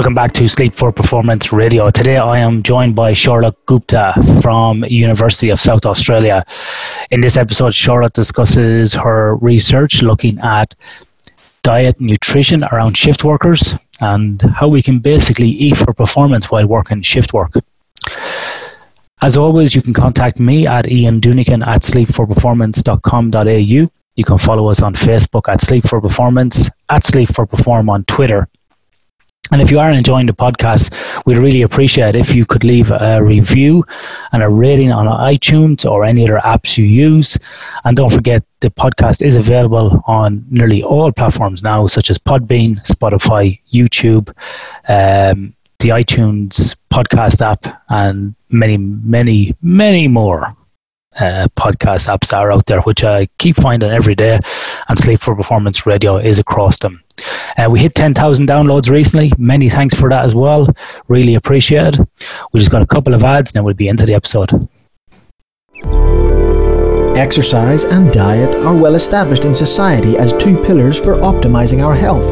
Welcome back to Sleep for Performance Radio. Today I am joined by Charlotte Gupta from University of South Australia. In this episode, Charlotte discusses her research looking at diet nutrition around shift workers and how we can basically eat for performance while working shift work. As always, you can contact me at Ian Dunican at sleepforperformance.com.au. You can follow us on Facebook at Sleep for Performance, at Sleep for Perform on Twitter, and if you are enjoying the podcast, we'd really appreciate if you could leave a review and a rating on iTunes or any other apps you use. And don't forget, the podcast is available on nearly all platforms now, such as Podbean, Spotify, YouTube, um, the iTunes podcast app, and many, many, many more uh, podcast apps are out there, which I keep finding every day, and Sleep for Performance Radio is across them. Uh, we hit 10,000 downloads recently. Many thanks for that as well. Really appreciated. We just got a couple of ads, and then we'll be into the episode. Exercise and diet are well established in society as two pillars for optimizing our health.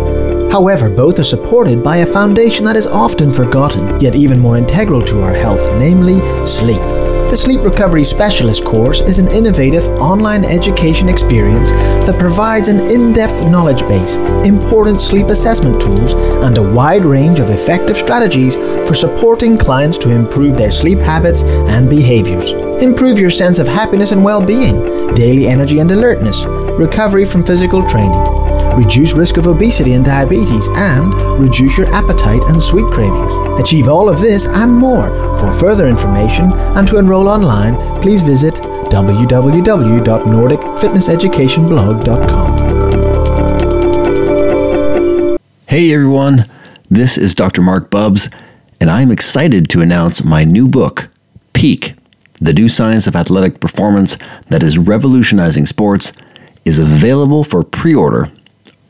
However, both are supported by a foundation that is often forgotten, yet even more integral to our health, namely sleep. The Sleep Recovery Specialist course is an innovative online education experience that provides an in depth knowledge base, important sleep assessment tools, and a wide range of effective strategies for supporting clients to improve their sleep habits and behaviors. Improve your sense of happiness and well being, daily energy and alertness, recovery from physical training reduce risk of obesity and diabetes, and reduce your appetite and sweet cravings. Achieve all of this and more. For further information and to enroll online, please visit www.nordicfitnesseducationblog.com. Hey everyone, this is Dr. Marc Bubbs, and I'm excited to announce my new book, Peak The New Science of Athletic Performance That is Revolutionizing Sports, is available for pre order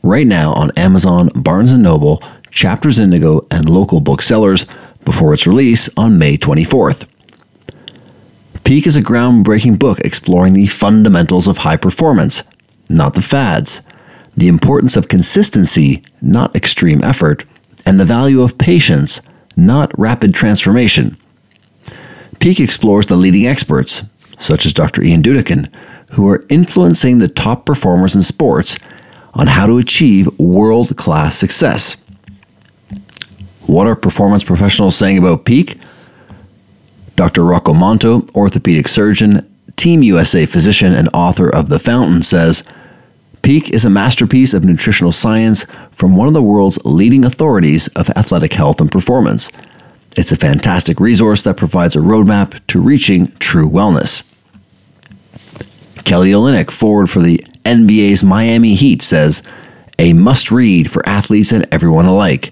right now on Amazon, Barnes & Noble, Chapters Indigo, and local booksellers before its release on May 24th. Peak is a groundbreaking book exploring the fundamentals of high performance, not the fads, the importance of consistency, not extreme effort, and the value of patience, not rapid transformation. Peak explores the leading experts, such as Dr. Ian Dunican, who are influencing the top performers in sports on how to achieve world class success. What are performance professionals saying about peak? Dr. Rocco Monto, orthopedic surgeon, Team USA physician, and author of The Fountain, says Peak is a masterpiece of nutritional science from one of the world's leading authorities of athletic health and performance. It's a fantastic resource that provides a roadmap to reaching true wellness. Kelly Olynyk, forward for the NBA's Miami Heat, says, a must read for athletes and everyone alike.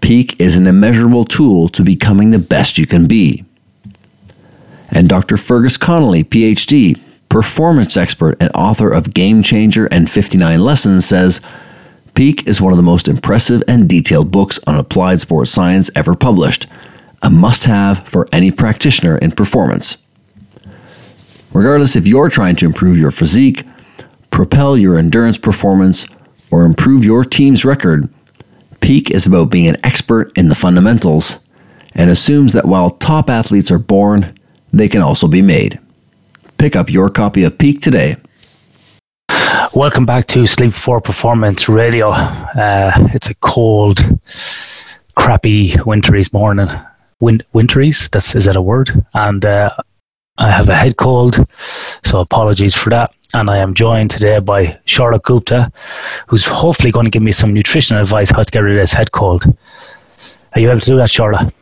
Peak is an immeasurable tool to becoming the best you can be. And Dr. Fergus Connolly, PhD, performance expert and author of Game Changer and 59 Lessons, says, Peak is one of the most impressive and detailed books on applied sports science ever published, a must have for any practitioner in performance. Regardless if you're trying to improve your physique, propel your endurance performance, or improve your team's record, Peak is about being an expert in the fundamentals and assumes that while top athletes are born, they can also be made. Pick up your copy of Peak today. Welcome back to Sleep for Performance Radio. Uh, it's a cold, crappy, wintry morning. Win- wintries, that's is that a word? And uh, I have a head cold, so apologies for that. And I am joined today by Charlotte Gupta, who's hopefully going to give me some nutritional advice how to get rid of this head cold. Are you able to do that, Charlotte?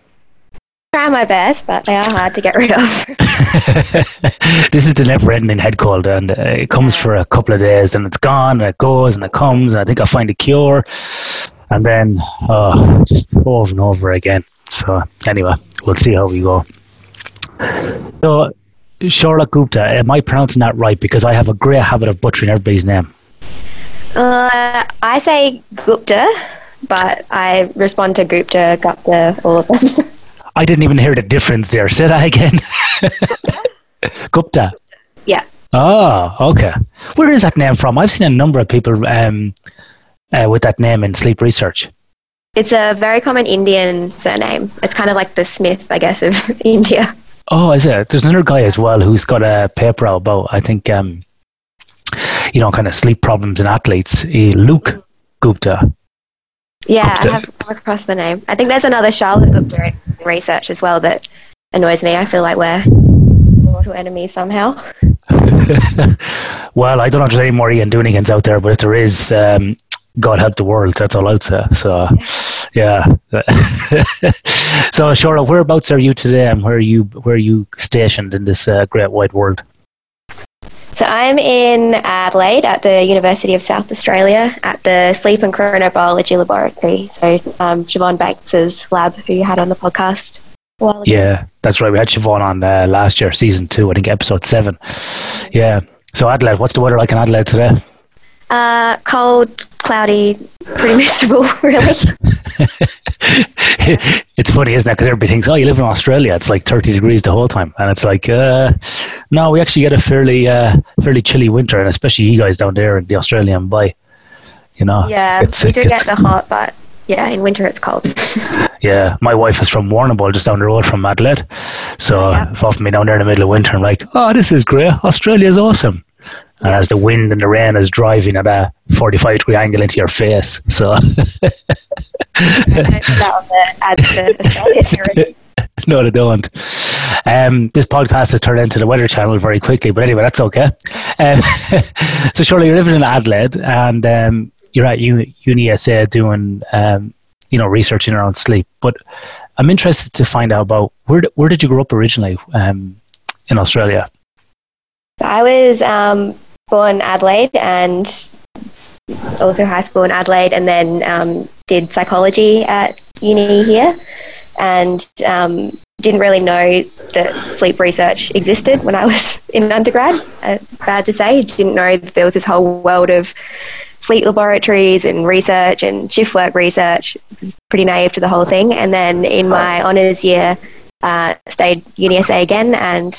Try my best, but they are hard to get rid of. this is the never-ending head cold, and uh, it comes for a couple of days, and it's gone, and it goes, and it comes, and I think I'll find a cure, and then uh, just over and over again. So anyway, we'll see how we go. So Charlotte Gupta. Am I pronouncing that right? Because I have a great habit of butchering everybody's name. Uh, I say Gupta, but I respond to Gupta, Gupta, all of them. I didn't even hear the difference there. Say that again. Gupta. Yeah. Oh, okay. Where is that name from? I've seen a number of people um, uh, with that name in sleep research. It's a very common Indian surname. It's kind of like the Smith, I guess, of India. Oh, is it? There's another guy as well who's got a paper out about, I think, um, you know, kind of sleep problems in athletes. Uh, Luke Gupta. Yeah, Gupta. I have come across the name. I think there's another Charlotte Gupta in research as well that annoys me. I feel like we're mortal enemies somehow. well, I don't know if there's any more Ian Dunicans out there, but if there is, um, God help the world. That's all I'd say. So, yeah. so, Shora, whereabouts are you today, and where are you? Where are you stationed in this uh, great wide world? So I'm in Adelaide at the University of South Australia at the Sleep and Chronobiology Laboratory. So um, Siobhan Banks's lab, who you had on the podcast. Yeah, that's right. We had Siobhan on uh, last year, season two, I think episode seven. Yeah. So Adelaide, what's the weather like in Adelaide today? Uh, cold, cloudy, pretty miserable, really. it's funny, isn't it? Because everybody thinks, oh, you live in Australia, it's like 30 degrees the whole time. And it's like, uh, no, we actually get a fairly uh, fairly chilly winter, and especially you guys down there in the Australian Bay. You know? Yeah, we do get the hot, but yeah, in winter it's cold. yeah, my wife is from Warrnambool, just down the road from Adelaide. So yeah. often me down there in the middle of winter, I'm like, oh, this is great. Australia's awesome and as the wind and the rain is driving at a 45 degree angle into your face. So. no, they don't. Um, this podcast has turned into the Weather Channel very quickly, but anyway, that's okay. Um, so, surely you're living in Adelaide and um, you're at UniSA doing, um, you know, researching around sleep. But I'm interested to find out about where, where did you grow up originally um, in Australia? I was um, born in Adelaide and all through high school in Adelaide, and then um, did psychology at uni here, and um, didn't really know that sleep research existed when I was in undergrad. Uh, bad to say, didn't know that there was this whole world of sleep laboratories and research and shift work research. I was pretty naive to the whole thing, and then in my honours year, uh, stayed UniSA again and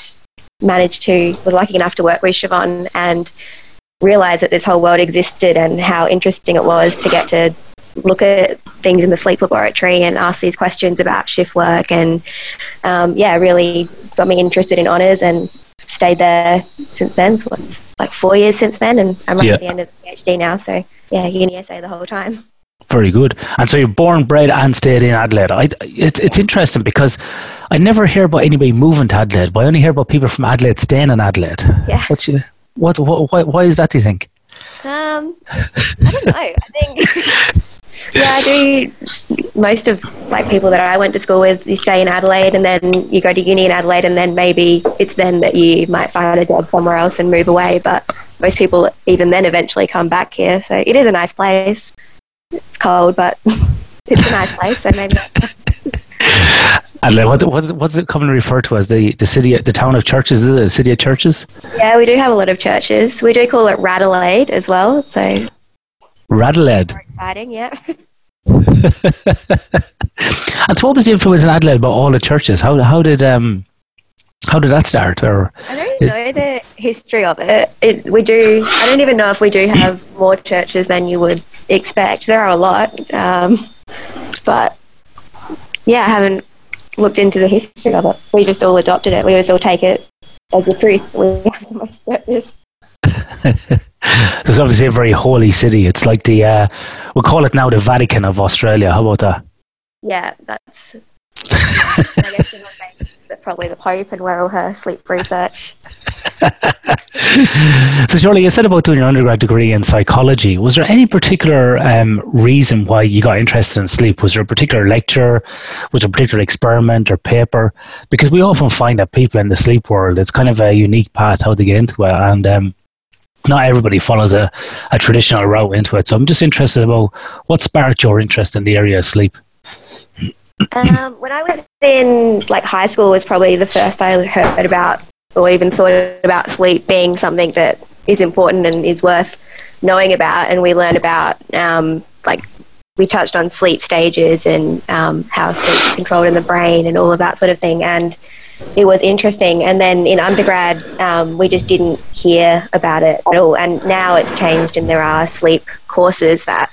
managed to was lucky enough to work with Siobhan and realize that this whole world existed and how interesting it was to get to look at things in the sleep laboratory and ask these questions about shift work and um, yeah really got me interested in honors and stayed there since then for like four years since then and i'm right yeah. at the end of the phd now so yeah UniSA the whole time very good. And so you're born, bred, and stayed in Adelaide. I, it's it's interesting because I never hear about anybody moving to Adelaide, but I only hear about people from Adelaide staying in Adelaide. Yeah. What you, what, what why, why is that? Do you think? Um, I don't know. I think. yeah, I do. Most of like people that I went to school with, you stay in Adelaide, and then you go to uni in Adelaide, and then maybe it's then that you might find a job somewhere else and move away. But most people, even then, eventually come back here. So it is a nice place. It's cold, but it's a nice place. So maybe. And what, what, what's it commonly referred to as the, the city, the town of churches? Is it the city of churches? Yeah, we do have a lot of churches. We do call it Radelaide as well. So Radelaide. Exciting, yeah. and so, what was the influence in Adelaide about all the churches? How how did um how did that start? Or I don't know the history of it. it. We do. I don't even know if we do have more churches than you would expect. There are a lot, um, but yeah, I haven't looked into the history of it. We just all adopted it. We just all take it as the truth. We have the most churches. it's obviously a very holy city. It's like the uh, we'll call it now the Vatican of Australia. How about that? Yeah, that's. I guess probably the Pope and where all her sleep research. so, Shirley, you said about doing your undergrad degree in psychology. Was there any particular um, reason why you got interested in sleep? Was there a particular lecture? Was there a particular experiment or paper? Because we often find that people in the sleep world, it's kind of a unique path how they get into it. And um, not everybody follows a, a traditional route into it. So I'm just interested about what sparked your interest in the area of sleep. Um, when I was in like high school was probably the first I heard about or even thought about sleep being something that is important and is worth knowing about. And we learned about um, like we touched on sleep stages and um, how sleep's controlled in the brain and all of that sort of thing. And it was interesting. And then in undergrad, um, we just didn't hear about it at all. And now it's changed, and there are sleep courses that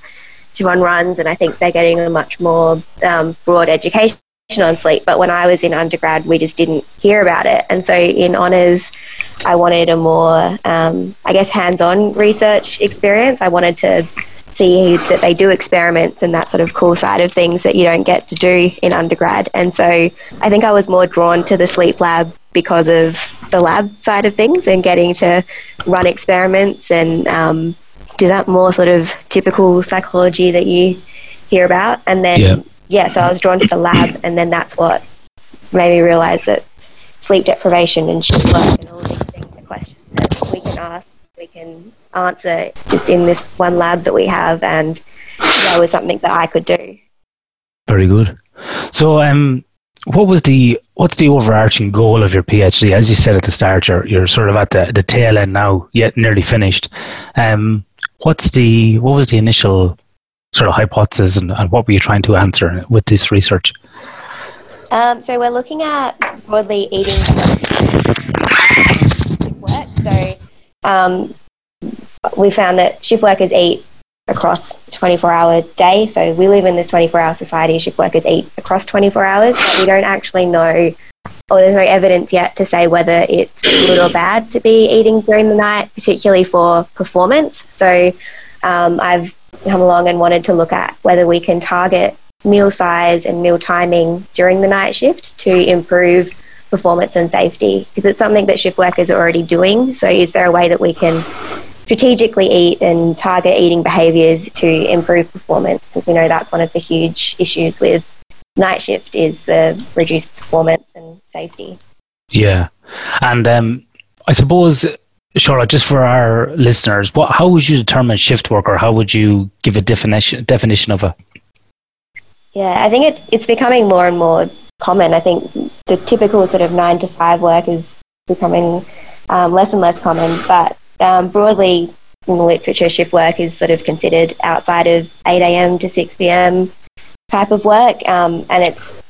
to runs, and I think they're getting a much more um, broad education on sleep. But when I was in undergrad, we just didn't hear about it. And so in honours, I wanted a more, um, I guess, hands on research experience. I wanted to see that they do experiments and that sort of cool side of things that you don't get to do in undergrad. And so I think I was more drawn to the sleep lab because of the lab side of things and getting to run experiments and um, do that more sort of typical psychology that you hear about. And then, yeah. Yeah, so I was drawn to the lab, and then that's what made me realize that sleep deprivation and shift work and all these things are questions that we can ask, we can answer just in this one lab that we have, and that was something that I could do. Very good. So, um, what was the what's the overarching goal of your PhD? As you said at the start, you're you're sort of at the, the tail end now, yet nearly finished. Um, what's the what was the initial sort of hypothesis, and, and what were you trying to answer with this research? Um, so we're looking at broadly eating work. So um, we found that shift workers eat across 24 hour day. So we live in this 24 hour society. Shift workers eat across 24 hours, but we don't actually know, or there's no evidence yet to say whether it's good or bad to be eating during the night, particularly for performance. So um, I've come along and wanted to look at whether we can target meal size and meal timing during the night shift to improve performance and safety because it's something that shift workers are already doing. So, is there a way that we can strategically eat and target eating behaviours to improve performance? Because we know that's one of the huge issues with night shift is the reduced performance and safety. Yeah, and um, I suppose. Charlotte, just for our listeners, what how would you determine shift work, or how would you give a definition definition of it? Yeah, I think it, it's becoming more and more common. I think the typical sort of nine to five work is becoming um, less and less common, but um, broadly in the literature, shift work is sort of considered outside of 8 a.m. to 6 p.m. type of work, um, and it's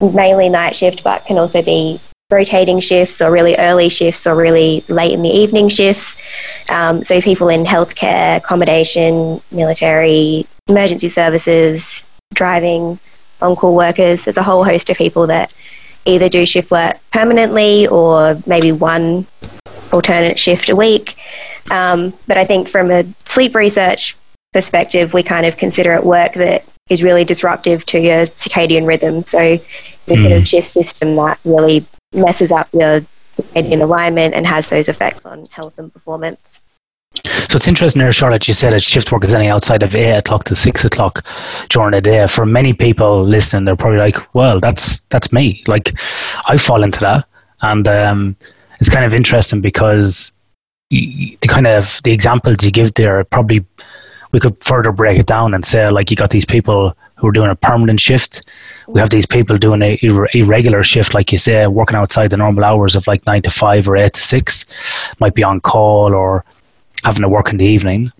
mainly night shift, but can also be rotating shifts or really early shifts or really late in the evening shifts. Um, so people in healthcare, accommodation, military, emergency services, driving, on-call workers. There's a whole host of people that either do shift work permanently or maybe one alternate shift a week. Um, but I think from a sleep research perspective, we kind of consider it work that is really disruptive to your circadian rhythm. So the mm. sort of hmm. shift system that really messes up your circadian alignment and has those effects on health and performance. So it's interesting there, Charlotte, you said that shift work is only outside of 8 o'clock to 6 o'clock during the day. For many people listening, they're probably like, well, that's that's me. Like, I fall into that. And um, it's kind of interesting because the kind of the examples you give there probably we could further break it down and say like you got these people who are doing a permanent shift we have these people doing a irregular shift like you say working outside the normal hours of like 9 to 5 or 8 to 6 might be on call or having to work in the evening,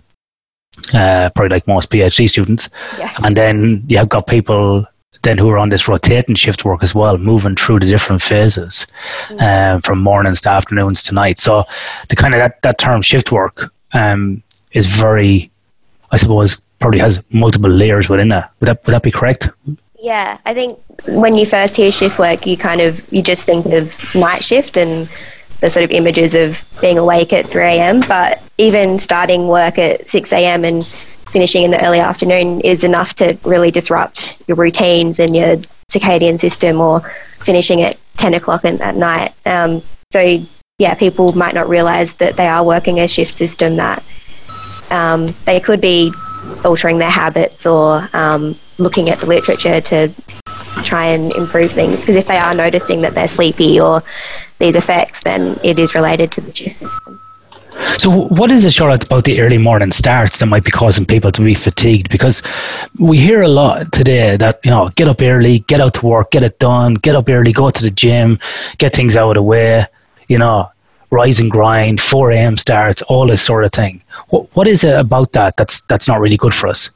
uh, probably like most PhD students. Yeah. And then you have got people then who are on this rotating shift work as well, moving through the different phases mm. um, from mornings to afternoons to night. So the kind of that, that term shift work um, is very, I suppose, probably has multiple layers within it. Would that, would that be correct? Yeah, I think when you first hear shift work, you kind of you just think of night shift and the sort of images of being awake at 3 a.m. But even starting work at 6 a.m. and finishing in the early afternoon is enough to really disrupt your routines and your circadian system or finishing at 10 o'clock at night. Um, so, yeah, people might not realize that they are working a shift system that um, they could be altering their habits or um, looking at the literature to try and improve things. Because if they are noticing that they're sleepy or these effects, then it is related to the shift system. So, what is it, Charlotte, about the early morning starts that might be causing people to be fatigued? Because we hear a lot today that, you know, get up early, get out to work, get it done, get up early, go to the gym, get things out of the way, you know, rise and grind, 4 a.m. starts, all this sort of thing. What, what is it about that that's, that's not really good for us?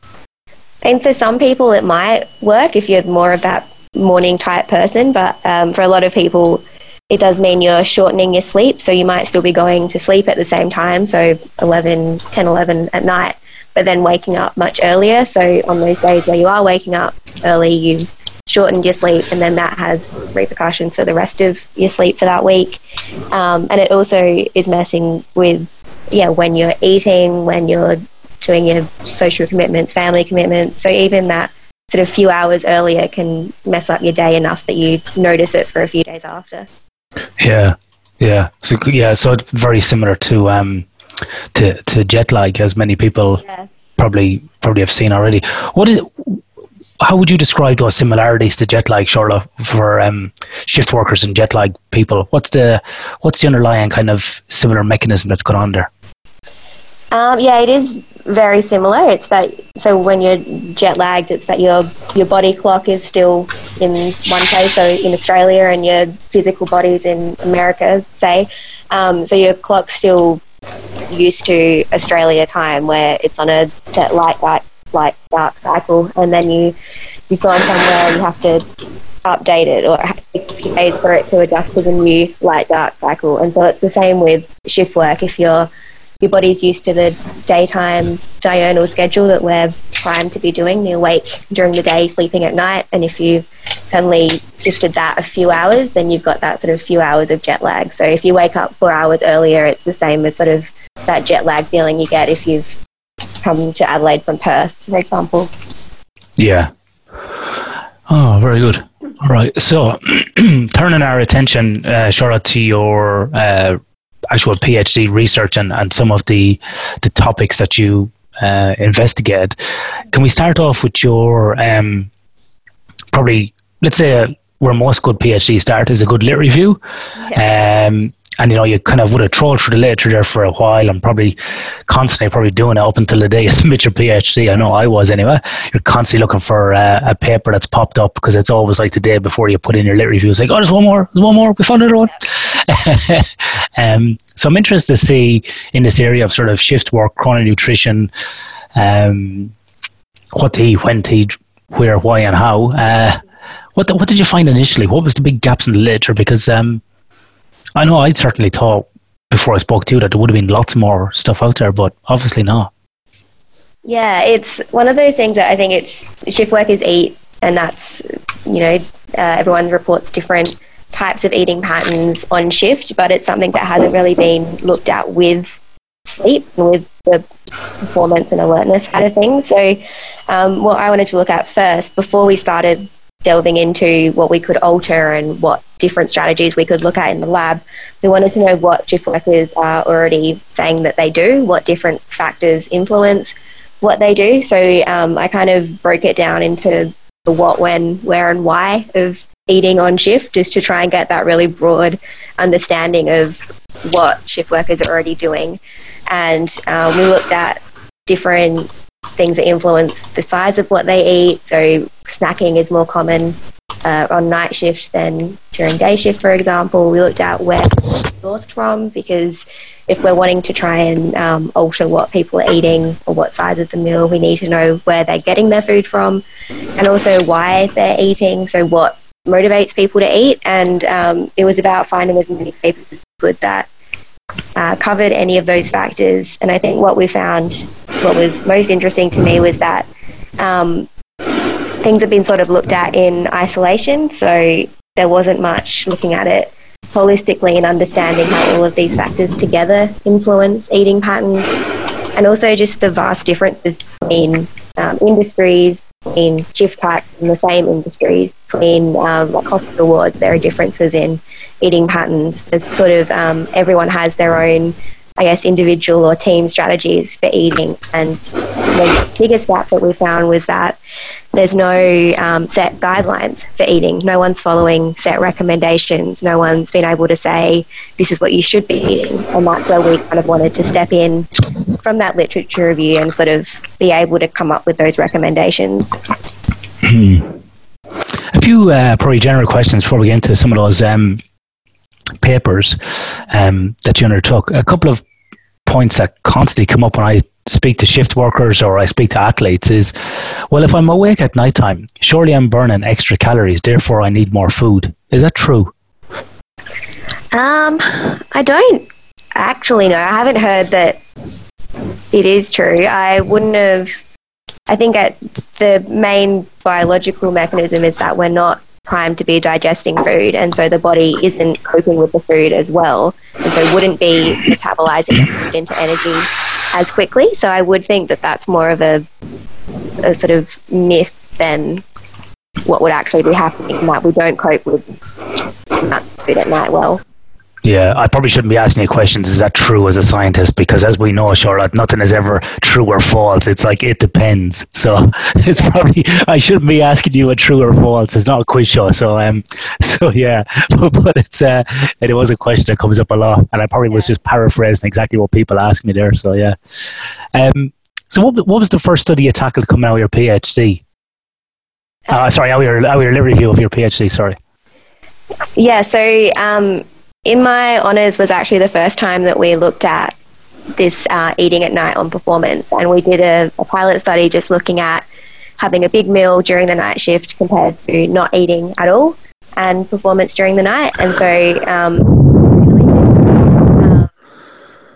And for some people, it might work if you're more of that morning type person, but um, for a lot of people, it does mean you're shortening your sleep. So you might still be going to sleep at the same time, so 11, 10, 11 at night, but then waking up much earlier. So on those days where you are waking up early, you've shortened your sleep, and then that has repercussions for the rest of your sleep for that week. Um, and it also is messing with yeah when you're eating, when you're doing your social commitments, family commitments. So even that sort of few hours earlier can mess up your day enough that you notice it for a few days after. Yeah, yeah. So yeah, so it's very similar to um to to jet lag, as many people yeah. probably probably have seen already. What is how would you describe those similarities to jet lag, Charlotte, for um, shift workers and jet lag people? What's the what's the underlying kind of similar mechanism that's going on there? Um, yeah, it is very similar. It's that so when you're jet lagged, it's that your your body clock is still in one place. So in Australia, and your physical body's in America, say. Um, so your clock's still used to Australia time, where it's on a set light dark light dark cycle, and then you you've gone somewhere and you have to update it or it takes a few days for it to adjust to the new light dark cycle. And so it's the same with shift work. If you're your body's used to the daytime diurnal schedule that we're primed to be doing, you're awake during the day, sleeping at night, and if you suddenly shifted that a few hours, then you've got that sort of few hours of jet lag. So if you wake up four hours earlier, it's the same as sort of that jet lag feeling you get if you've come to Adelaide from Perth, for example. Yeah. Oh, very good. All right. So, turning our attention, uh, Charlotte, to your uh, actual PhD research and, and some of the the topics that you uh, investigate. Can we start off with your um, probably let's say a, where most good PhD start is a good lit review. Yeah. Um, and you know you kind of would have trolled through the literature there for a while and probably constantly probably doing it up until the day you submit your PhD. I know I was anyway. You're constantly looking for uh, a paper that's popped up because it's always like the day before you put in your lit review. It's like, oh, there's one more, there's one more. We found another one. um, so I'm interested to see in this area of sort of shift work, chrononutrition, um, what to eat, when to eat, where, why, and how. Uh, what the, what did you find initially? What was the big gaps in the literature? Because um, I know I certainly thought before I spoke to you that there would have been lots more stuff out there, but obviously not. Yeah, it's one of those things that I think it's shift workers eat, and that's you know uh, everyone reports different types of eating patterns on shift, but it's something that hasn't really been looked at with sleep with the performance and alertness kind of thing. So, um, what I wanted to look at first before we started delving into what we could alter and what different strategies we could look at in the lab. We wanted to know what shift workers are already saying that they do, what different factors influence what they do. So um, I kind of broke it down into the what, when, where, and why of eating on shift just to try and get that really broad understanding of what shift workers are already doing. And um, we looked at different things that influence the size of what they eat. So snacking is more common uh, on night shift than during day shift, for example. We looked at where sourced from because if we're wanting to try and um, alter what people are eating or what size of the meal, we need to know where they're getting their food from and also why they're eating. So what motivates people to eat. And um, it was about finding as many papers as good that uh, covered any of those factors. And I think what we found, what was most interesting to me, was that um, things have been sort of looked at in isolation. So there wasn't much looking at it holistically and understanding how all of these factors together influence eating patterns. And also just the vast differences between um, industries, in shift patterns in the same industries, between um, hospital wards, there are differences in eating patterns. It's sort of um, everyone has their own, I guess, individual or team strategies for eating. And the biggest gap that we found was that there's no um, set guidelines for eating. No one's following set recommendations. No one's been able to say this is what you should be eating. And that's where we kind of wanted to step in from that literature review and sort of be able to come up with those recommendations. A few uh, probably general questions before we get into some of those um, papers um, that you undertook. A couple of points that constantly come up when I speak to shift workers or I speak to athletes is, well, if I'm awake at night time, surely I'm burning extra calories, therefore I need more food. Is that true? Um, I don't actually know. I haven't heard that it is true. I wouldn't have. I think the main biological mechanism is that we're not primed to be digesting food, and so the body isn't coping with the food as well, and so wouldn't be metabolizing it into energy as quickly. So I would think that that's more of a, a sort of myth than what would actually be happening. That we don't cope with food at night well. Yeah, I probably shouldn't be asking you questions. Is that true as a scientist? Because as we know, Charlotte, nothing is ever true or false. It's like it depends. So it's probably I shouldn't be asking you a true or false. It's not a quiz show. So um, so yeah, but, but it's uh, it was a question that comes up a lot, and I probably was just paraphrasing exactly what people asked me there. So yeah, um, so what what was the first study you tackled coming out of your PhD? Uh, sorry, out of your out of your review of your PhD. Sorry. Yeah. So um in my honours was actually the first time that we looked at this uh, eating at night on performance, and we did a, a, pilot study just looking at having a big meal during the night shift compared to not eating at all and performance during the night. And so um, um,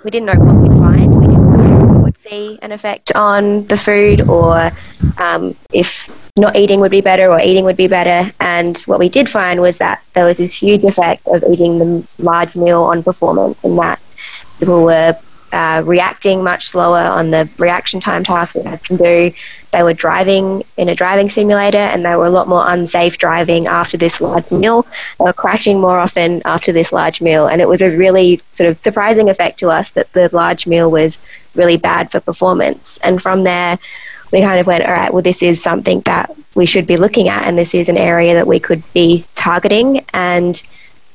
we didn't know what we'd find. We didn't know if we would see an effect on the food or um, if not eating would be better or eating would be better. And what we did find was that there was this huge effect of eating the large meal on performance, and that people were uh, reacting much slower on the reaction time task we had to do. They were driving in a driving simulator and they were a lot more unsafe driving after this large meal. They were crashing more often after this large meal. And it was a really sort of surprising effect to us that the large meal was really bad for performance. And from there, we kind of went, all right, well, this is something that we should be looking at, and this is an area that we could be targeting. And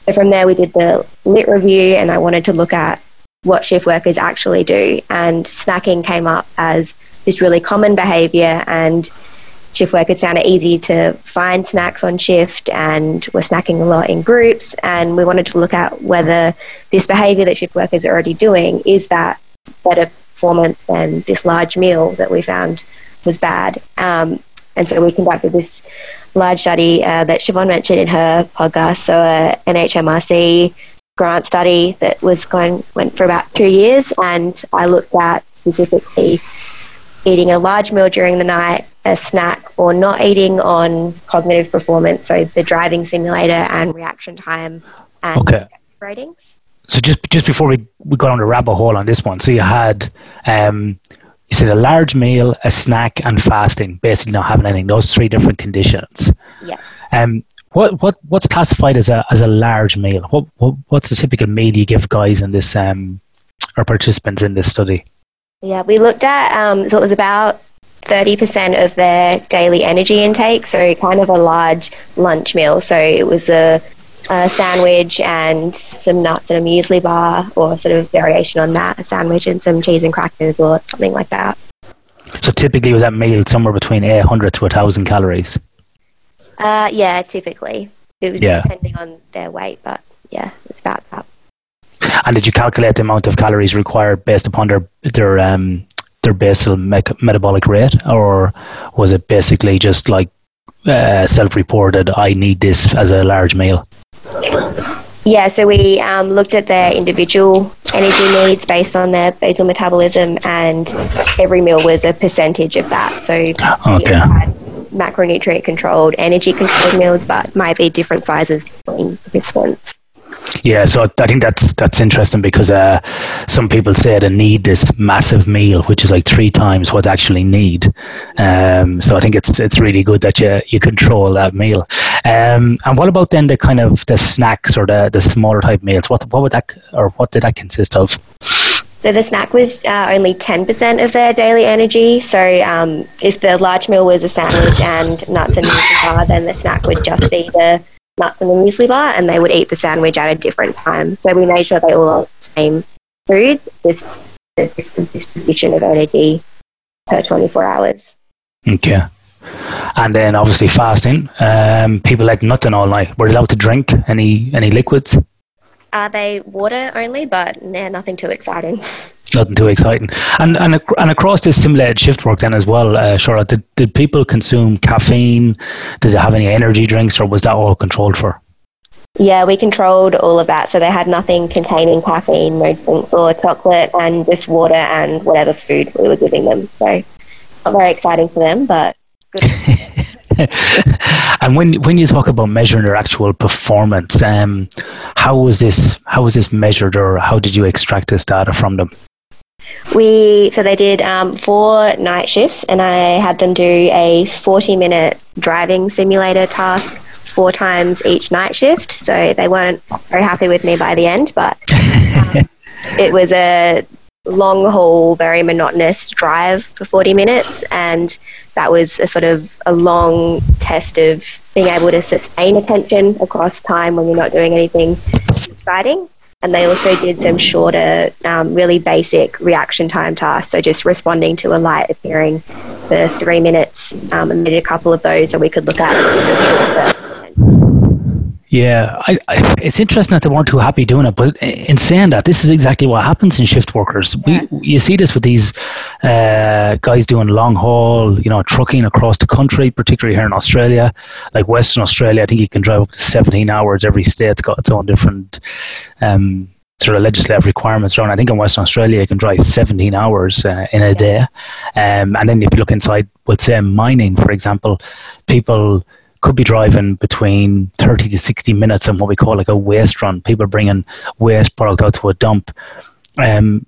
so from there, we did the lit review, and I wanted to look at what shift workers actually do. And snacking came up as this really common behavior, and shift workers found it easy to find snacks on shift and were snacking a lot in groups. And we wanted to look at whether this behavior that shift workers are already doing is that better performance than this large meal that we found was bad. Um, and so we conducted this large study uh, that Siobhan mentioned in her podcast, so uh, an HMRC grant study that was going went for about two years, and I looked at specifically eating a large meal during the night, a snack, or not eating on cognitive performance, so the driving simulator and reaction time and okay. ratings. So just just before we, we got on the rabbit hole on this one, so you had um, you said a large meal, a snack, and fasting, basically not having anything. Those three different conditions. Yeah. Um, what what what's classified as a as a large meal? What, what what's the typical meal you give guys in this um or participants in this study? Yeah, we looked at um, so it was about thirty percent of their daily energy intake, so kind of a large lunch meal. So it was a a sandwich and some nuts and a muesli bar, or sort of variation on that, a sandwich and some cheese and crackers, or something like that. So typically, was that meal somewhere between 800 to 1,000 calories? Uh, yeah, typically. It was yeah. depending on their weight, but yeah, it's about that. And did you calculate the amount of calories required based upon their their um, their basal me- metabolic rate, or was it basically just like uh, self-reported? I need this as a large meal. Yeah, so we um, looked at their individual energy needs based on their basal metabolism, and every meal was a percentage of that. So okay. had macronutrient controlled, energy controlled meals, but might be different sizes between participants. Yeah, so I think that's that's interesting because uh, some people say they need this massive meal, which is like three times what they actually need. Um, so I think it's it's really good that you you control that meal. Um, and what about then the kind of the snacks or the the smaller type meals? What what would that or what did that consist of? So the snack was uh, only 10% of their daily energy. So um, if the large meal was a sandwich and nuts and muesli bar, then the snack would just be the nuts in the muesli bar and they would eat the sandwich at a different time. So we made sure they all ate the same food, just a different distribution of energy per 24 hours. Okay. And then obviously fasting. Um, people like nothing all night. Were allowed to drink any any liquids? Are they water only? But nah, nothing too exciting. nothing too exciting. And and and across this simulated shift work then as well, uh, Charlotte, did, did people consume caffeine? Did they have any energy drinks, or was that all controlled for? Yeah, we controlled all of that. So they had nothing containing caffeine, no drinks or chocolate, and just water and whatever food we were giving them. So not very exciting for them, but good. and when when you talk about measuring their actual performance, um, how was this how was this measured, or how did you extract this data from them? We so they did um, four night shifts, and I had them do a forty-minute driving simulator task four times each night shift. So they weren't very happy with me by the end, but um, it was a long haul, very monotonous drive for 40 minutes. And that was a sort of a long test of being able to sustain attention across time when you're not doing anything exciting. And they also did some shorter, um, really basic reaction time tasks. So just responding to a light appearing for three minutes. Um, and they did a couple of those that we could look at yeah, I, I, it's interesting that they weren't too happy doing it. But in saying that, this is exactly what happens in shift workers. Yeah. We you see this with these uh, guys doing long haul, you know, trucking across the country, particularly here in Australia, like Western Australia. I think you can drive up to seventeen hours. Every state's got its own different. Um, sort of legislative requirements around. I think in Western Australia you can drive 17 hours uh, in a day, um, and then if you look inside, let's say mining, for example, people could be driving between 30 to 60 minutes on what we call like a waste run. People bringing waste product out to a dump. Um,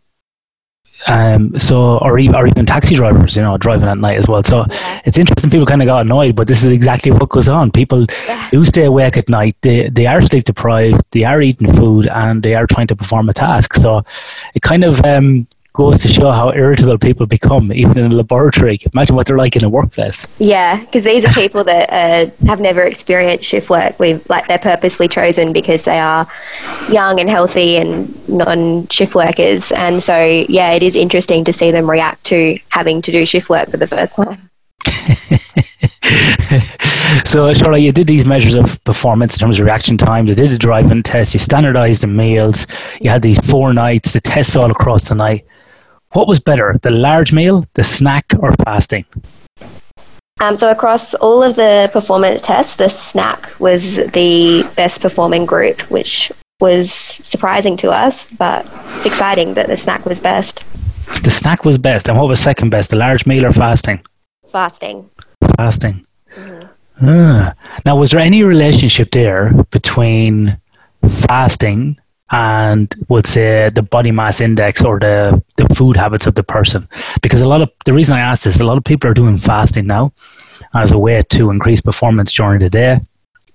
um, so or even, or even taxi drivers, you know, driving at night as well. So yeah. it's interesting. People kind of got annoyed, but this is exactly what goes on. People yeah. do stay awake at night. They they are sleep deprived. They are eating food, and they are trying to perform a task. So it kind of um, goes to show how irritable people become, even in a laboratory. Imagine what they're like in a workplace. Yeah, because these are people that uh, have never experienced shift work. We've like they're purposely chosen because they are young and healthy and non-shift workers, and so yeah, it is interesting to see them react to having to do shift work for the first time. so, Charlotte, you did these measures of performance in terms of reaction time. You did the driving test. You standardized the meals. You had these four nights, the tests all across the night. What was better, the large meal, the snack, or fasting? Um, so across all of the performance tests, the snack was the best performing group, which was surprising to us, but it's exciting that the snack was best. The snack was best, and what was second best, the large meal or fasting? Fasting. Fasting. Mm-hmm. Ah. Now, was there any relationship there between fasting and would say the body mass index or the, the food habits of the person. Because a lot of the reason I ask this, a lot of people are doing fasting now as a way to increase performance during the day,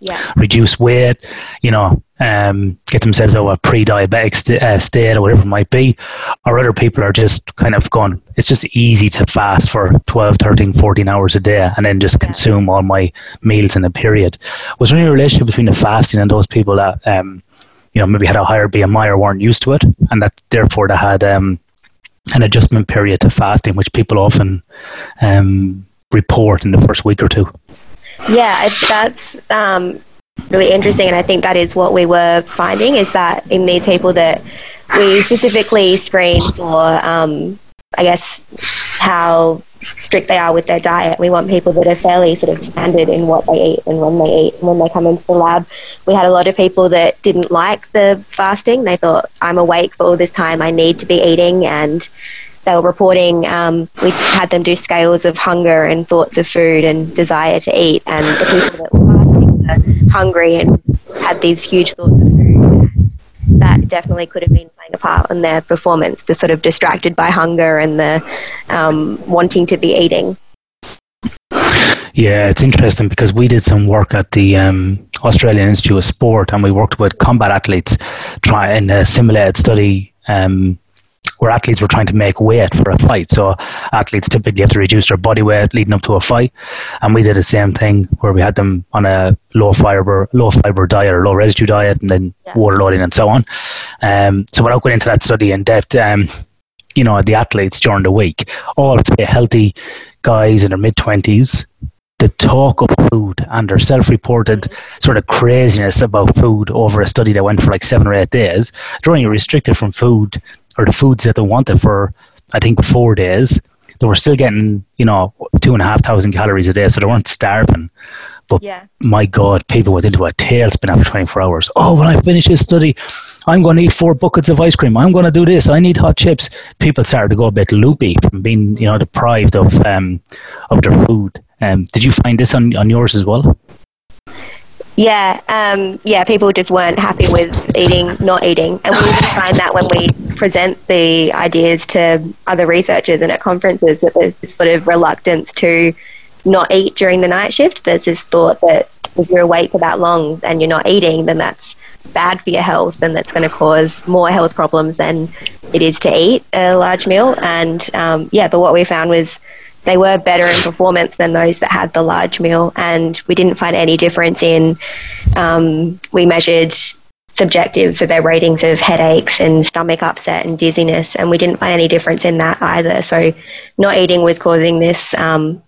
yeah. reduce weight, you know, um, get themselves out of a pre-diabetic st- uh, state or whatever it might be. Or other people are just kind of going, it's just easy to fast for 12, 13, 14 hours a day and then just yeah. consume all my meals in a period. Was there any relationship between the fasting and those people that um, you know maybe had a higher BMI or weren't used to it, and that therefore they had um, an adjustment period to fasting, which people often um, report in the first week or two. Yeah, that's um, really interesting, and I think that is what we were finding is that in these people that we specifically screen for, um, I guess, how strict they are with their diet. We want people that are fairly sort of standard in what they eat and when they eat and when they come into the lab. We had a lot of people that didn't like the fasting. They thought, I'm awake for all this time, I need to be eating. And they were reporting, um, we had them do scales of hunger and thoughts of food and desire to eat. And the people that were fasting were hungry and had these huge thoughts of food. That definitely could have been playing a part in their performance. They're sort of distracted by hunger and the um, wanting to be eating. Yeah, it's interesting because we did some work at the um, Australian Institute of Sport and we worked with combat athletes trying a simulated study um, where athletes were trying to make weight for a fight. So athletes typically have to reduce their body weight leading up to a fight, and we did the same thing where we had them on a low fiber, low fiber diet or low residue diet, and then yeah. water loading and so on. Um, so without going into that study in depth, um, you know, the athletes during the week, all healthy guys in their mid twenties, the talk of food and their self-reported sort of craziness about food over a study that went for like seven or eight days. They're only restricted from food or the foods that they wanted for I think four days. They were still getting, you know, two and a half thousand calories a day, so they weren't starving. But Yeah. my God, people went into a tailspin after 24 hours. Oh, when I finish this study, I'm going to eat four buckets of ice cream. I'm going to do this. I need hot chips. People started to go a bit loopy from being, you know, deprived of um, of their food. Um, did you find this on, on yours as well? Yeah, um, yeah. People just weren't happy with eating, not eating, and we find that when we present the ideas to other researchers and at conferences, that there's this sort of reluctance to not eat during the night shift. There's this thought that if you're awake for that long and you're not eating, then that's bad for your health and that's going to cause more health problems than it is to eat a large meal. And um, yeah, but what we found was they were better in performance than those that had the large meal, and we didn't find any difference in. Um, we measured subjective, so their ratings of headaches and stomach upset and dizziness, and we didn't find any difference in that either. So, not eating was causing this. Um,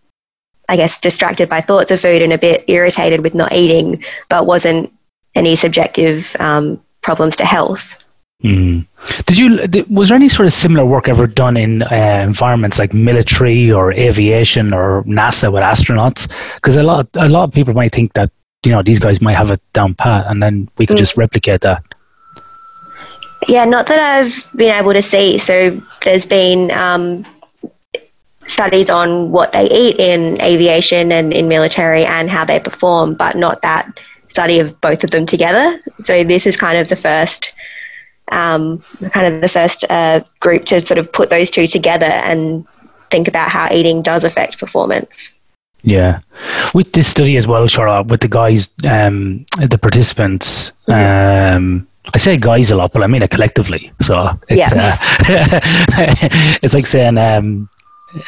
I guess distracted by thoughts of food and a bit irritated with not eating, but wasn't any subjective um, problems to health. Mm. Did you? Was there any sort of similar work ever done in uh, environments like military or aviation or NASA with astronauts? Because a lot, a lot of people might think that you know these guys might have it down pat, and then we could Mm. just replicate that. Yeah, not that I've been able to see. So there's been um, studies on what they eat in aviation and in military and how they perform, but not that study of both of them together. So this is kind of the first, um, kind of the first uh, group to sort of put those two together and think about how eating does affect performance. Yeah, with this study as well, Charlotte, with the guys, um, the participants. Um, I say guys a lot, but I mean it collectively. So it's Yeah. uh, it's like saying um,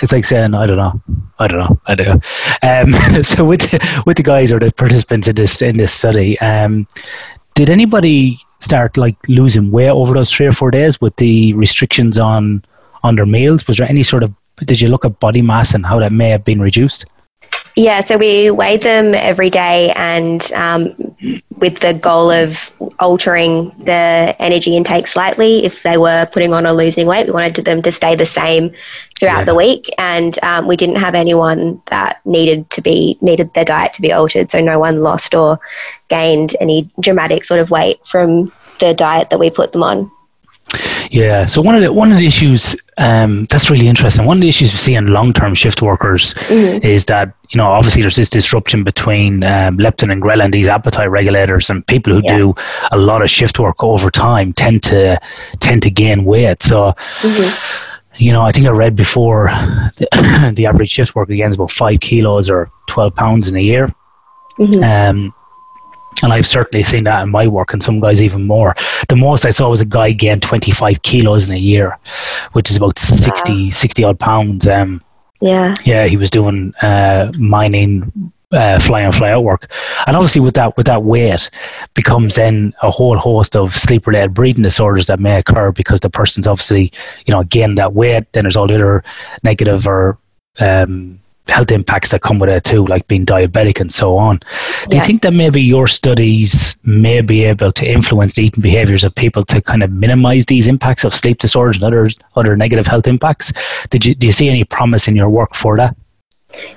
it's like saying I don't know, I don't know, I don't know. Um, so with the, with the guys or the participants in this in this study, um, did anybody start like losing weight over those three or four days with the restrictions on on their meals? Was there any sort of did you look at body mass and how that may have been reduced? Yeah, so we weighed them every day and um, with the goal of altering the energy intake slightly. If they were putting on or losing weight, we wanted them to stay the same throughout Yeah. the week. And um, we didn't have anyone that needed to be, needed their diet to be altered. So no one lost or gained any dramatic sort of weight from the diet that we put them on. Yeah. So one of the one of the issues um, that's really interesting. One of the issues we see in long term shift workers is that you know obviously there's this disruption between um, leptin and ghrelin, these appetite regulators, and people who Yeah. do a lot of shift work over time tend to tend to gain weight. So. You know, I think I read before the, the average shift worker gains about five kilos or twelve pounds in a year. Um, and I've certainly seen that in my work, and some guys even more. The most I saw was a guy gain 25 kilos in a year, which is about 60, 60 odd pounds. Um, Yeah. yeah, he was doing uh, mining, uh, fly in, fly out work, and obviously with that with that weight becomes then a whole host of sleep related breathing disorders that may occur because the person's obviously you know gained that weight. Then there's all the other negative or um, health impacts that come with it too, like being diabetic and so on. Do you think that maybe your studies may be able to influence the eating behaviors of people to kind of minimize these impacts of sleep disorders and other other negative health impacts? Did you do you see any promise in your work for that?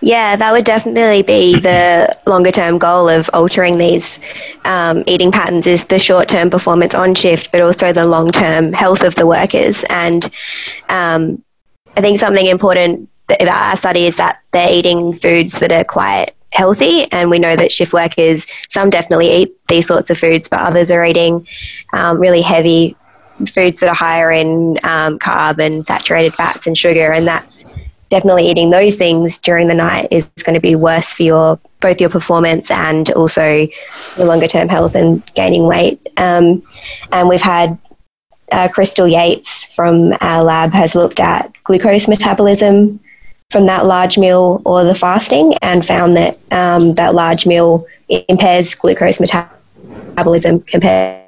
Yeah, that would definitely be the longer term goal of altering these um, eating patterns is the short term performance on shift, but also the long term health of the workers. And um, I think something important our study is that they're eating foods that are quite healthy. And we know that shift workers, some definitely eat these sorts of foods, but others are eating um, really heavy foods that are higher in um, carb and saturated fats and sugar. And that's definitely eating those things during the night is going to be worse for your both your performance and also your longer term health and gaining weight. Um, and we've had uh, Crystal Yates from our lab has looked at glucose metabolism from that large meal or the fasting and found that um, that large meal impairs glucose metabolism compared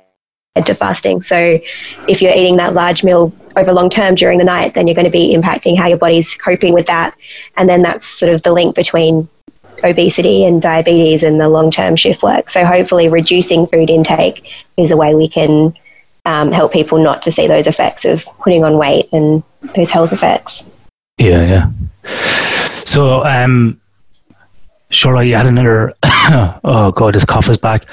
to fasting. So if you're eating that large meal over long term during the night, then you're going to be impacting how your body's coping with that. And then that's sort of the link between obesity and diabetes and the long term shift work. So hopefully reducing food intake is a way we can um, help people not to see those effects of putting on weight and those health effects. Yeah, yeah. So, um, Sure, you had another. oh god, this cough is back.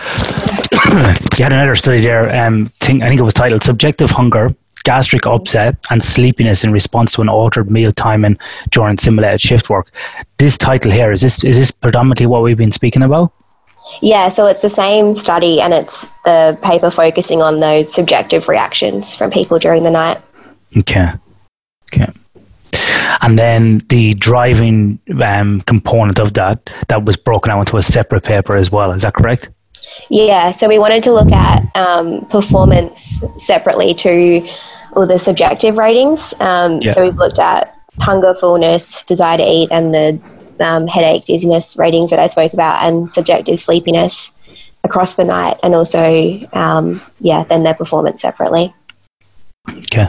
you had another study there. Um, thing I think it was titled "Subjective Hunger, Gastric Upset, and Sleepiness in Response to an Altered Meal Timing During Simulated Shift Work." This title here is this is this predominantly what we've been speaking about? Yeah, so it's the same study, and it's the paper focusing on those subjective reactions from people during the night. Okay. Okay. And then the driving um, component of that that was broken out into a separate paper as well. Is that correct? Yeah. So we wanted to look at um, performance separately to all the subjective ratings. Um, yeah. So we've looked at hunger, fullness, desire to eat, and the um, headache, dizziness ratings that I spoke about, and subjective sleepiness across the night, and also um, yeah, then their performance separately. Okay,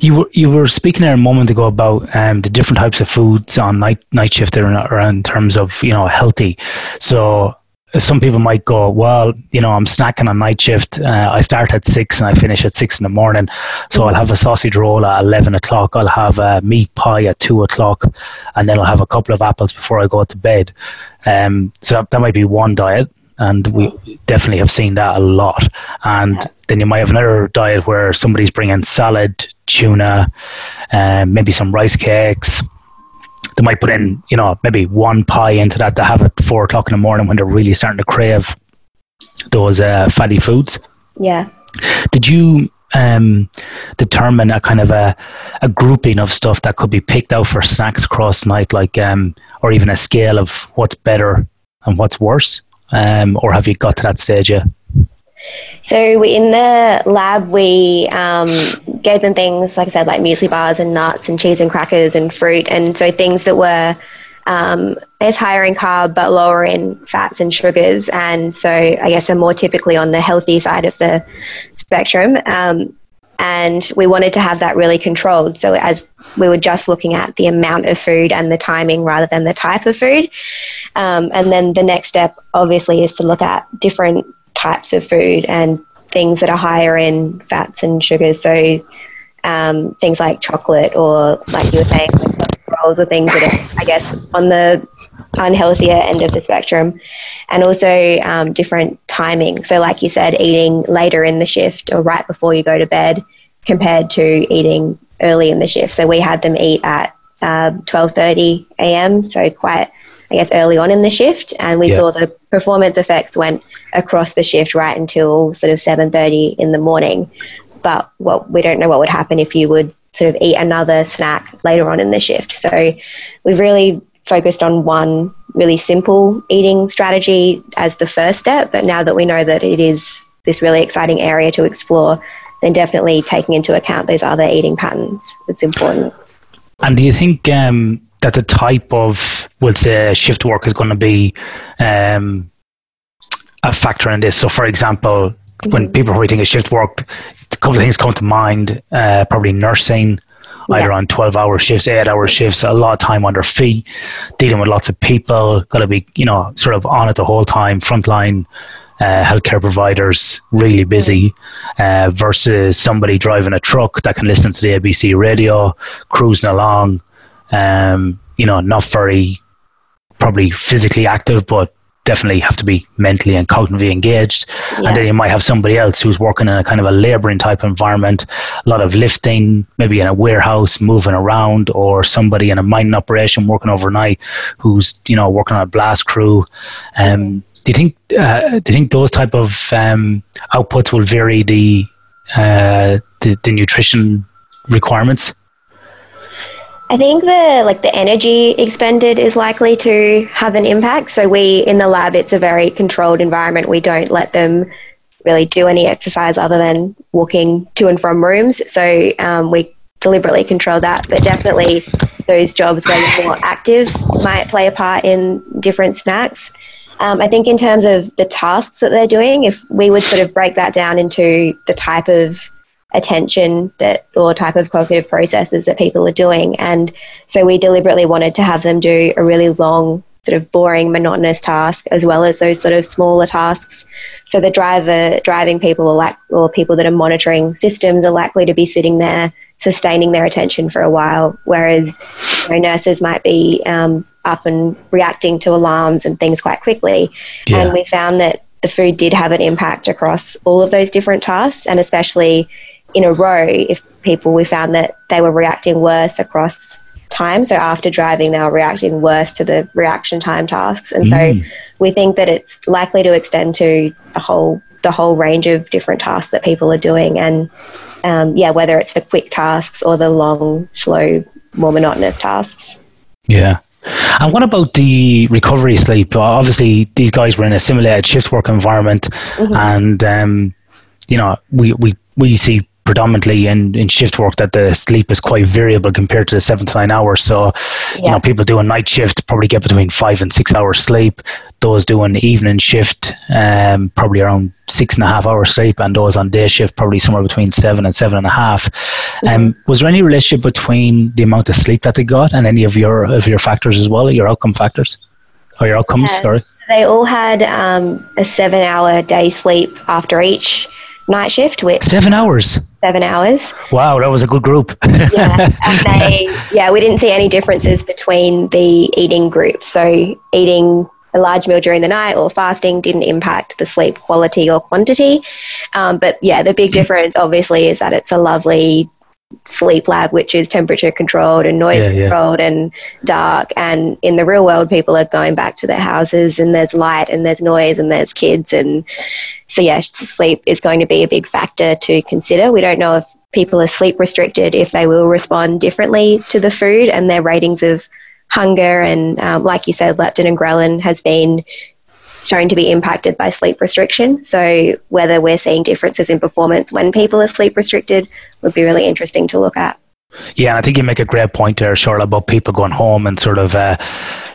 you were you were speaking there a moment ago about um, the different types of foods on night night shift or in terms of you know healthy. So some people might go, well, you know, I'm snacking on night shift. Uh, I start at six and I finish at six in the morning. So I'll have a sausage roll at 11 o'clock. I'll have a meat pie at two o'clock. And then I'll have a couple of apples before I go to bed. Um, so that, that might be one diet and we definitely have seen that a lot. And then you might have another diet where somebody's bringing salad, tuna, um, maybe some rice cakes. They might put in, you know, maybe one pie into that to have at four o'clock in the morning when they're really starting to crave those uh, fatty foods. Yeah. Did you um, determine a kind of a, a grouping of stuff that could be picked out for snacks across night, like, um, or even a scale of what's better and what's worse? Um, or have you got to that stage yet? So in the lab, we um, gave them things like I said, like muesli bars and nuts and cheese and crackers and fruit, and so things that were um, as higher in carb but lower in fats and sugars, and so I guess are more typically on the healthy side of the spectrum. Um, and we wanted to have that really controlled. So as we were just looking at the amount of food and the timing rather than the type of food. Um, and then the next step, obviously, is to look at different types of food and things that are higher in fats and sugars. So um, things like chocolate or, like you were saying, rolls or things that are, I guess, on the unhealthier end of the spectrum. And also um, different timing. So, like you said, eating later in the shift or right before you go to bed compared to eating early in the shift. So we had them eat at uh, 12:30 a.m. So quite, I guess, early on in the shift, and we yeah. saw the performance effects went across the shift right until sort of 7:30 in the morning. But what we don't know what would happen if you would sort of eat another snack later on in the shift. So we've really focused on one really simple eating strategy as the first step. But now that we know that it is this really exciting area to explore, then definitely taking into account those other eating patterns. It's important. And do you think um, that the type of, we'll say, shift work is going to be um, a factor in this? So, for example. When people probably think of shift work, a couple of things come to mind. Uh, probably nursing, either yeah. on 12 hour shifts, eight hour shifts, a lot of time under their feet, dealing with lots of people, got to be, you know, sort of on it the whole time, frontline uh, healthcare providers really busy uh, versus somebody driving a truck that can listen to the ABC radio, cruising along, um, you know, not very probably physically active, but definitely have to be mentally and cognitively engaged. Yeah. And then you might have somebody else who's working in a kind of a laboring type environment, a lot of lifting, maybe in a warehouse, moving around, or somebody in a mining operation working overnight who's, you know, working on a blast crew. Um, do you think uh, do you think those type of um, outputs will vary the, uh, the the nutrition requirements? I think the like the energy expended is likely to have an impact. So we in the lab, it's a very controlled environment. We don't let them really do any exercise other than walking to and from rooms. So um, we deliberately control that. But definitely, those jobs where you're more active might play a part in different snacks. Um, I think in terms of the tasks that they're doing, if we would sort of break that down into the type of attention that or type of cognitive processes that people are doing, and so we deliberately wanted to have them do a really long, sort of boring, monotonous task as well as those sort of smaller tasks. So the driver driving people are like, or people that are monitoring systems are likely to be sitting there sustaining their attention for a while, whereas you know, nurses might be um, up and reacting to alarms and things quite quickly. Yeah. And we found that the food did have an impact across all of those different tasks, and especially in a row, if people we found that they were reacting worse across time. So after driving, they were reacting worse to the reaction time tasks, and Mm. so we think that it's likely to extend to a whole the whole range of different tasks that people are doing, and um, yeah, whether it's the quick tasks or the long, slow, more monotonous tasks. Yeah. And what about the recovery sleep? Uh, Obviously, these guys were in a simulated shift work environment, and um, you know we, we we see predominantly in, in shift work that the sleep is quite variable compared to the seven to nine hours. So, you know, people doing night shift probably get between five and six hours sleep. Those doing evening shift, um, probably around six and a half hours sleep, and those on day shift probably somewhere between seven and seven and a half. Um, was there any relationship between the amount of sleep that they got and any of your of your factors as well, your outcome factors or your outcomes? Yeah. Sorry. They all had um, a seven-hour day sleep after each night shift, with Seven hours. Seven hours. Wow, that was a good group. yeah, and they yeah, we didn't see any differences between the eating groups. So eating a large meal during the night or fasting didn't impact the sleep quality or quantity. Um, but yeah, the big difference obviously is that it's a lovely sleep lab which is temperature controlled and noise Yeah, yeah. controlled and dark. And in the real world people are going back to their houses and there's light and there's noise and there's kids. And so yeah sleep is going to be a big factor to consider. We don't know if people are sleep restricted if they will respond differently to the food and their ratings of hunger and um, like you said leptin and ghrelin has been shown to be impacted by sleep restriction. So whether we're seeing differences in performance when people are sleep restricted would be really interesting to look at. Yeah, and I think you make a great point there, Charlotte, about people going home and sort of uh,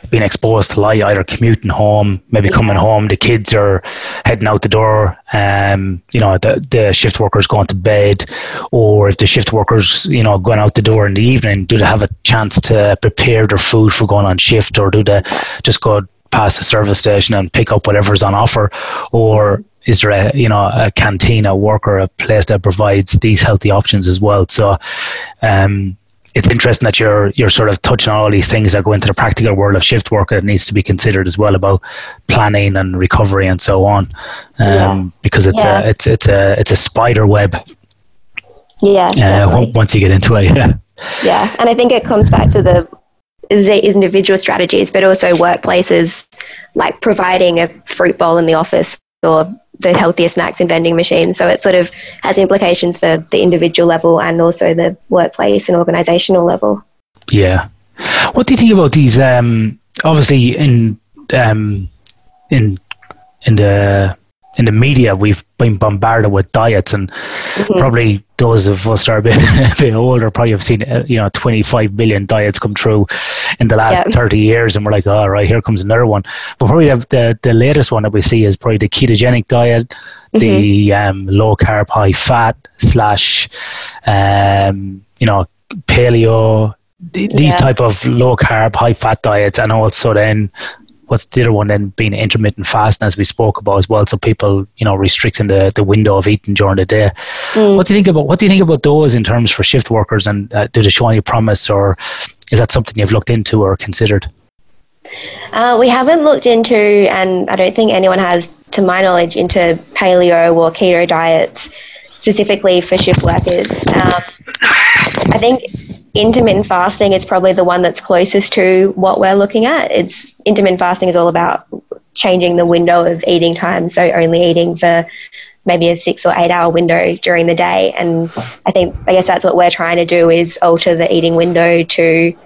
being exposed to light, either commuting home, maybe coming home, the kids are heading out the door, um, you know, the, the shift workers going to bed, or if the shift workers, you know, going out the door in the evening, do they have a chance to prepare their food for going on shift, or do they just go past the service station and pick up whatever's on offer, or is there a you know a canteen at work or a place that provides these healthy options as well? So, um, it's interesting that you're you're sort of touching on all these things that go into the practical world of shift work that needs to be considered as well about planning and recovery and so on, um, Yeah. because it's Yeah. a it's it's a it's a spider web yeah uh, once you get into it. Yeah, Yeah, and I think it comes back to the the individual strategies, but also workplaces like providing a fruit bowl in the office or the healthier snacks in vending machines. So it sort of has implications for the individual level and also the workplace and organizational level. yeah. What do you think about these? Um, obviously, in um, in in the in the media, we've been bombarded with diets, and probably those of us are a bit, a bit older probably have seen uh, you know 25 billion diets come through in the last Yeah. 30 years, and we're like, all right, here comes another one. But probably the, the the latest one that we see is probably the ketogenic diet, the um, low carb, high fat slash, um, you know, paleo. These Yeah. type of low carb, high fat diets, and also then what's the other one then being intermittent fasting as we spoke about as well. So people you know restricting the, the window of eating during the day. What do you think about what do you think about those in terms for shift workers? And uh, do they show any promise or is that something you've looked into or considered? Uh, we haven't looked into, and I don't think anyone has, to my knowledge, into paleo or keto diets specifically for shift workers. Um, I think intermittent fasting is probably the one that's closest to what we're looking at. It's intermittent fasting is all about changing the window of eating time, so only eating for maybe a six or eight hour window during the day. And I think I guess that's what we're trying to do is alter the eating window to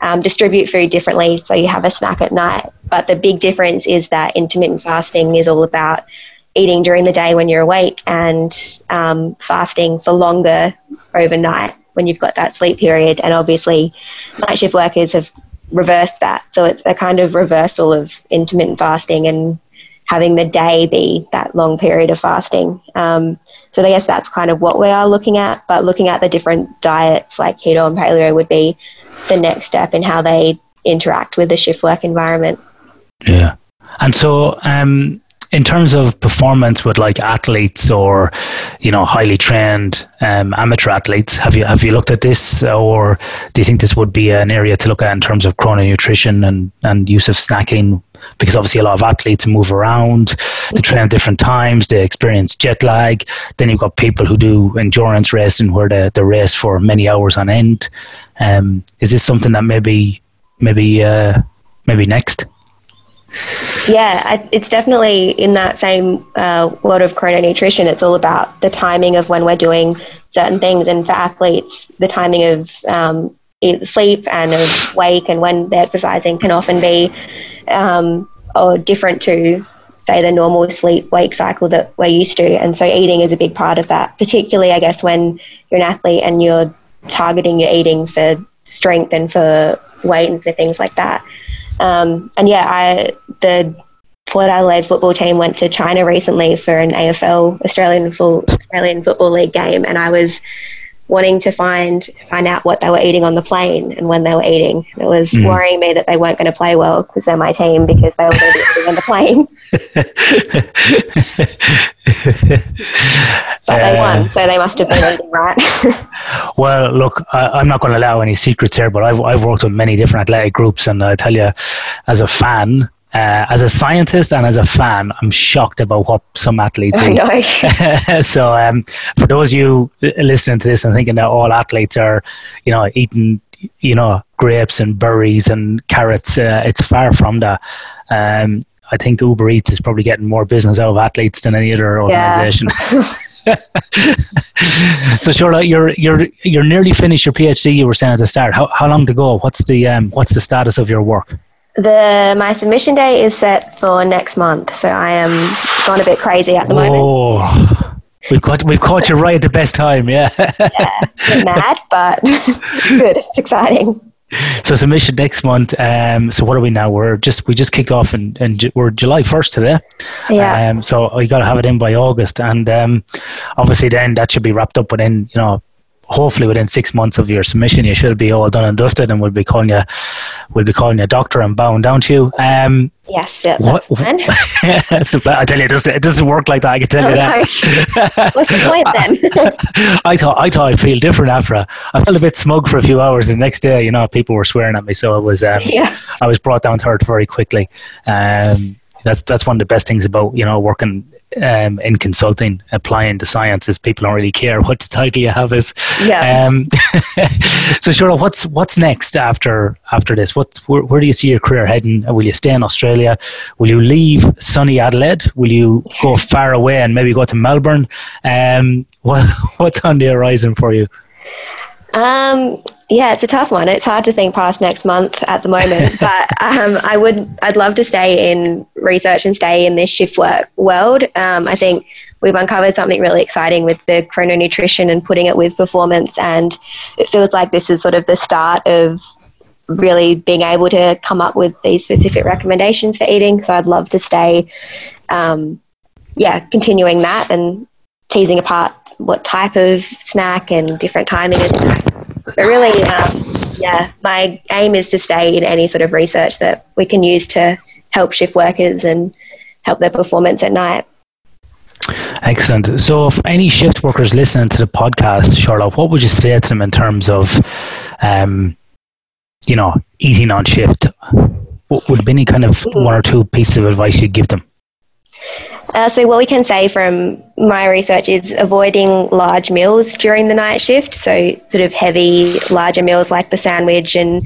um, distribute food differently so you have a snack at night. But the big difference is that intermittent fasting is all about eating during the day when you're awake and um, fasting for longer overnight when you've got that sleep period. And obviously, night shift workers have reversed that. So it's a kind of reversal of intermittent fasting and having the day be that long period of fasting. Um, so I guess that's kind of what we are looking at. But looking at the different diets like keto and paleo would be the next step in how they interact with the shift work environment. yeah and so um in terms of performance with like athletes or you know highly trained um, amateur athletes have you have you looked at this or do you think this would be an area to look at in terms of chrononutrition and and use of snacking? Because obviously a lot of athletes move around they train at different times they experience jet lag then you've got people who do endurance racing where they, they race for many hours on end. Um, is this something that maybe maybe uh, maybe next yeah, I, it's definitely in that same uh, world of chrononutrition. It's all about the timing of when we're doing certain things, and for athletes, the timing of um, sleep and of wake and when they're exercising can often be um, or different to say the normal sleep wake cycle that we're used to. And so eating is a big part of that, particularly I guess when you're an athlete and you're targeting your eating for strength and for weight and for things like that. Um, and yeah, I the Port Adelaide football team went to China recently for an AFL Australian full Australian Football League game, and I was wanting to find find out what they were eating on the plane and when they were eating. It was mm. worrying me that they weren't going to play well because they're my team because they were going to be eating on the plane. but they won, uh, so they must have been eating right. well, look, I, am not going to allow any secrets here, but I've I've worked with many different athletic groups, and I tell you, as a fan, uh, as a scientist and as a fan, I'm shocked about what some athletes eat. so, um, for those of you listening to this and thinking that all athletes are, you know, eating, you know, grapes and berries and carrots, uh, it's far from that. Um, I think Uber Eats is probably getting more business out of athletes than any other organization. Yeah. so Charlotte, you're you're you're nearly finished your PhD. You were saying at the start. How how long to go? What's the um, what's the status of your work? The my submission day is set for next month, so I am gone a bit crazy at the Whoa. moment. We've got we've caught you right at the best time, yeah. yeah, mad, but good. It's exciting. So submission next month. Um, so what are we now? We're just we just kicked off and and we're July first today. Yeah. Um, so you got to have it in by August, and um, obviously then that should be wrapped up within you know hopefully within six months of your submission, you should be all done and dusted, and we'll be calling you, we'll be calling you doctor and bound down to you. Um, yes, yeah, what, that's plan. I tell you, it doesn't, it doesn't work like that. I can tell you that. What's the point then? I thought I thought I'd feel different after. I felt a bit smug for a few hours. The next day, you know, people were swearing at me, so I was um, yeah. I was brought down to earth very quickly. Um, that's that's one of the best things about you know working um, in consulting, applying the sciences, people don't really care what the title you have is. Yeah. Um, so, Cheryl, what's what's next after after this? What where, where, do you see your career heading? Will you stay in Australia? Will you leave sunny Adelaide? Will you go far away and maybe go to Melbourne? Um, what, what's on the horizon for you? Um, yeah, it's a tough one. It's hard to think past next month at the moment, but um, I would, I'd love to stay in research and stay in this shift work world. Um, I think we've uncovered something really exciting with the chrononutrition and putting it with performance, and it feels like this is sort of the start of really being able to come up with these specific recommendations for eating. So I'd love to stay, um, yeah, continuing that and teasing apart what type of snack and different timing of snack. But really, um, yeah, my aim is to stay in any sort of research that we can use to help shift workers and help their performance at night. Excellent. So, if any shift workers listening to the podcast, Charlotte, what would you say to them in terms of, um, you know, eating on shift? What would be any kind of one or two pieces of advice you'd give them? Uh, so, what we can say from my research is avoiding large meals during the night shift. So, sort of heavy, larger meals like the sandwich and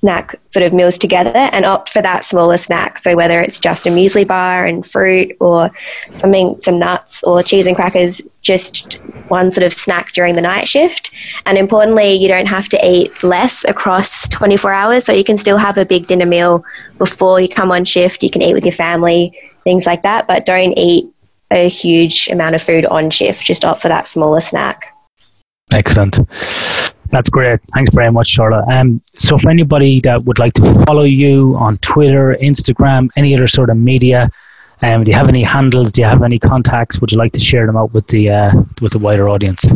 snack sort of meals together and opt for that smaller snack. So, whether it's just a muesli bar and fruit or something, some nuts or cheese and crackers, just one sort of snack during the night shift. And importantly, you don't have to eat less across 24 hours. So, you can still have a big dinner meal before you come on shift. You can eat with your family things like that. But don't eat a huge amount of food on shift. Just opt for that smaller snack. Excellent. That's great. Thanks very much, Charlotte. Um, so, for anybody that would like to follow you on Twitter, Instagram, any other sort of media, um, do you have any handles? Do you have any contacts? Would you like to share them out with the uh, with the wider audience?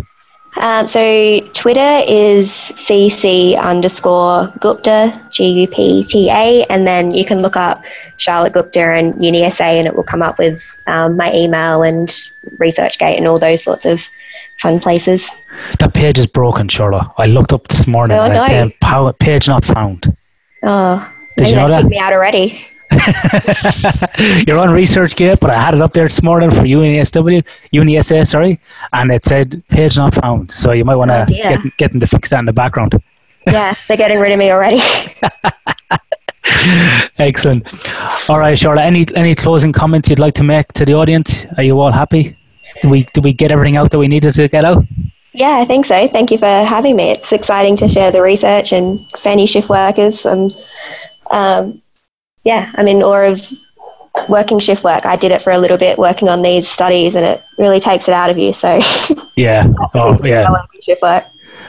Um, so Twitter is cc underscore Gupta, G U P T A, and then you can look up Charlotte Gupta and UniSA and it will come up with um, my email and ResearchGate and all those sorts of fun places. That page is broken, Charlotte. I looked up this morning Oh, and it's no. saying pow- page not found. Oh, Did you know that? me out already. You're on ResearchGate, but I had it up there this morning for UNSW, UNSA, sorry, and it said page not found. So you might want to Oh, get, get them to fix that in the background. yeah, they're getting rid of me already. Excellent. All right, Charlotte. Any any closing comments you'd like to make to the audience? Are you all happy? Did we did we get everything out that we needed to get out? yeah, I think so. Thank you for having me. It's exciting to share the research and Fanny shift workers. And um, yeah, I'm in awe of working shift work. I did it for a little bit, working on these studies, and it really takes it out of you. So Yeah. Oh yeah. Shift work.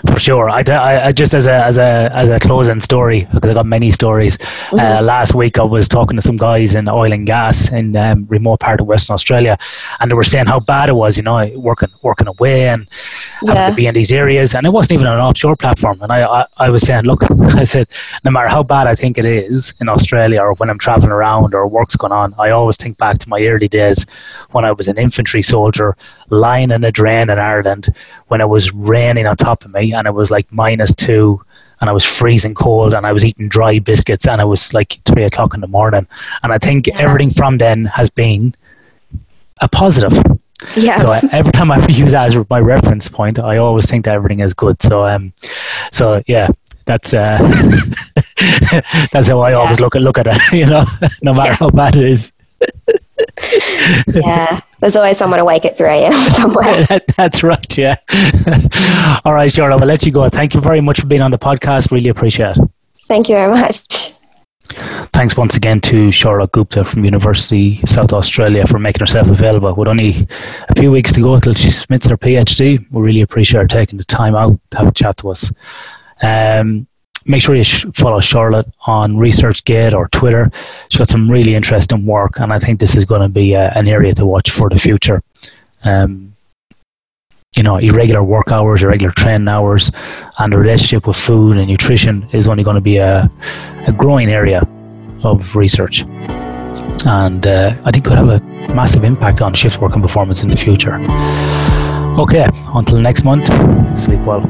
For sure. I, I, I just as a as a as a closing story because I got many stories. Uh, last week I was talking to some guys in oil and gas in um, remote part of Western Australia, and they were saying how bad it was. You know, working working away and having Yeah. to be in these areas, and it wasn't even an offshore platform. And I, I I was saying, look, I said, no matter how bad I think it is in Australia or when I'm traveling around or work's going on, I always think back to my early days when I was an infantry soldier lying in a drain in Ireland when it was raining on top of me and it was like minus two and I was freezing cold and I was eating dry biscuits and it was like three o'clock in the morning. And I think Yeah. everything from then has been a positive. Yeah. So I, every time I use that as my reference point, I always think that everything is good. So um, so yeah, that's uh, that's how I always look at look at it. You know, no matter Yeah. how bad it is. yeah. There's always someone awake at 3 a.m. somewhere. That- That's right, yeah. All right, Charlotte, we'll let you go. Thank you very much for being on the podcast. Really appreciate it. Thank you very much. Thanks once again to Charlotte Gupta from University of South Australia for making herself available. With only a few weeks to go till she submits her PhD, we really appreciate her taking the time out to have a chat to us. Um, make sure you sh- follow Charlotte on ResearchGate or Twitter. She's got some really interesting work, and I think this is going to be uh, an area to watch for the future. Um, you know, irregular work hours, irregular training hours, and the relationship with food and nutrition is only going to be a, a growing area of research. And uh, I think could have a massive impact on shift work and performance in the future. Okay, until next month, sleep well.